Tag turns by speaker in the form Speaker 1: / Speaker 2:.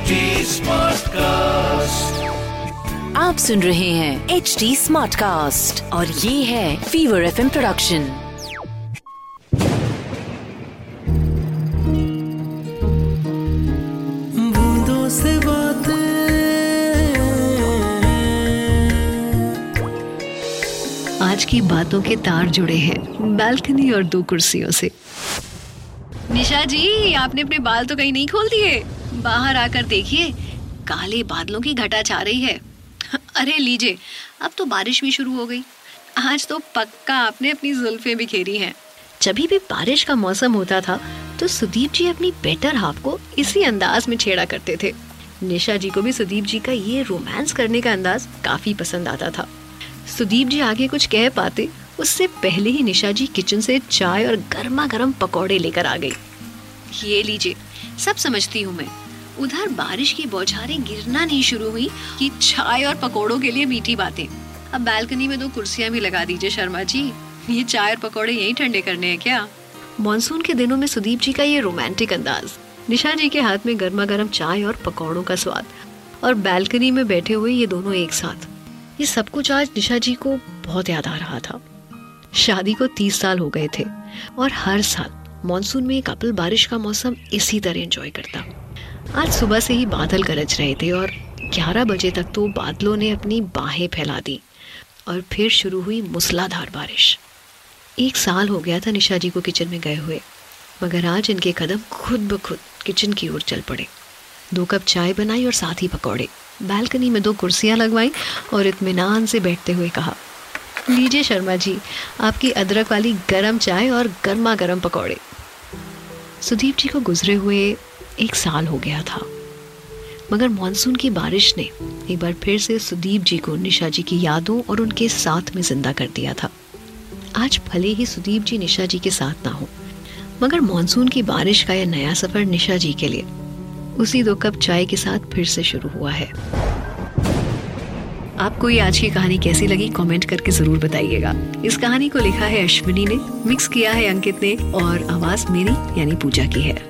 Speaker 1: HD Smartcast.
Speaker 2: आप सुन रहे हैं एच डी स्मार्ट कास्ट और ये है फीवर एफ़ प्रोडक्शन
Speaker 3: बूंदों से बातें
Speaker 4: आज की बातों के तार जुड़े हैं बालकनी और दो कुर्सियों से। निशा जी आपने अपने बाल तो कहीं नहीं खोल दिए? बाहर आकर देखिए, काले बादलों की घटा छा रही है। अरे लीजिए, अब तो बारिश भी शुरू हो गई। आज तो पक्का आपने अपनी जुल्फें बिखेरी हैं। जब भी बारिश का मौसम होता था तो सुदीप जी अपनी बेटर हाफ़ को इसी अंदाज में छेड़ा करते थे। निशा जी को भी सुदीप जी का ये रोमांस करने का अंदाज काफ़ी पसंद आता था। सुदीप जी आगे कुछ कह पाते, उससे पहले ही निशा जी किचन से चाय और गर्मा गर्म पकौड़े लेकर आ गई। ये लीजिए, सब समझती हूँ मैं। उधर बारिश की बौछारें गिरना नहीं शुरू हुई कि चाय और पकौड़ों के लिए मीठी बातें। अब बालकनी में दो कुर्सियाँ भी लगा दीजिए शर्मा जी। ये चाय और पकौड़े यही ठंडे करने हैं क्या? मॉनसून के दिनों में सुदीप जी का ये रोमांटिक अंदाज। निशा जी के हाथ में गर्मा गर्म चाय और पकौड़ों का स्वाद और बालकनी में बैठे हुए ये दोनों एक साथ। ये सब कुछ आज निशा जी को बहुत याद आ रहा था। शादी को तीस साल हो गए थे और हर साल मानसून में कपल बारिश का मौसम इसी तरह एंजॉय करता। आज सुबह से ही बादल गरज रहे थे और 11 बजे तक तो बादलों ने अपनी बाहें फैला दी और फिर शुरू हुई मूसलाधार बारिश। एक साल हो गया था निशा जी को किचन में गए हुए, मगर आज इनके कदम खुद ब खुद किचन की ओर चल पड़े। दो कप चाय बनाई और साथ ही पकौड़े। बालकनी में दो कुर्सियाँ लगवाई और इतमान से बैठते हुए कहा, लीजिए शर्मा जी, आपकी अदरक वाली गरम चाय और गर्मा गर्म पकौड़े। सुदीप जी को गुजरे हुए एक साल हो गया था। मगर मानसून की बारिश ने एक बार फिर से सुदीप जी को निशा जी की यादों और उनके साथ में ज़िंदा कर दिया था। आज भले ही सुदीप जी निशा जी के साथ ना हो, मगर मॉनसून की बारिश का यह नया सफ़र निशा जी के लिए, उसी दो कप चाय के साथ फिर से शुरू हुआ है। आपको ये आज की कहानी कैसी लगी, कमेंट करके ज़रूर बताइएगा। इस कहानी को लिखा है अश्विनी ने, मिक्स किया है अंकित ने, और आवाज़ मेरी यानी पूजा की है।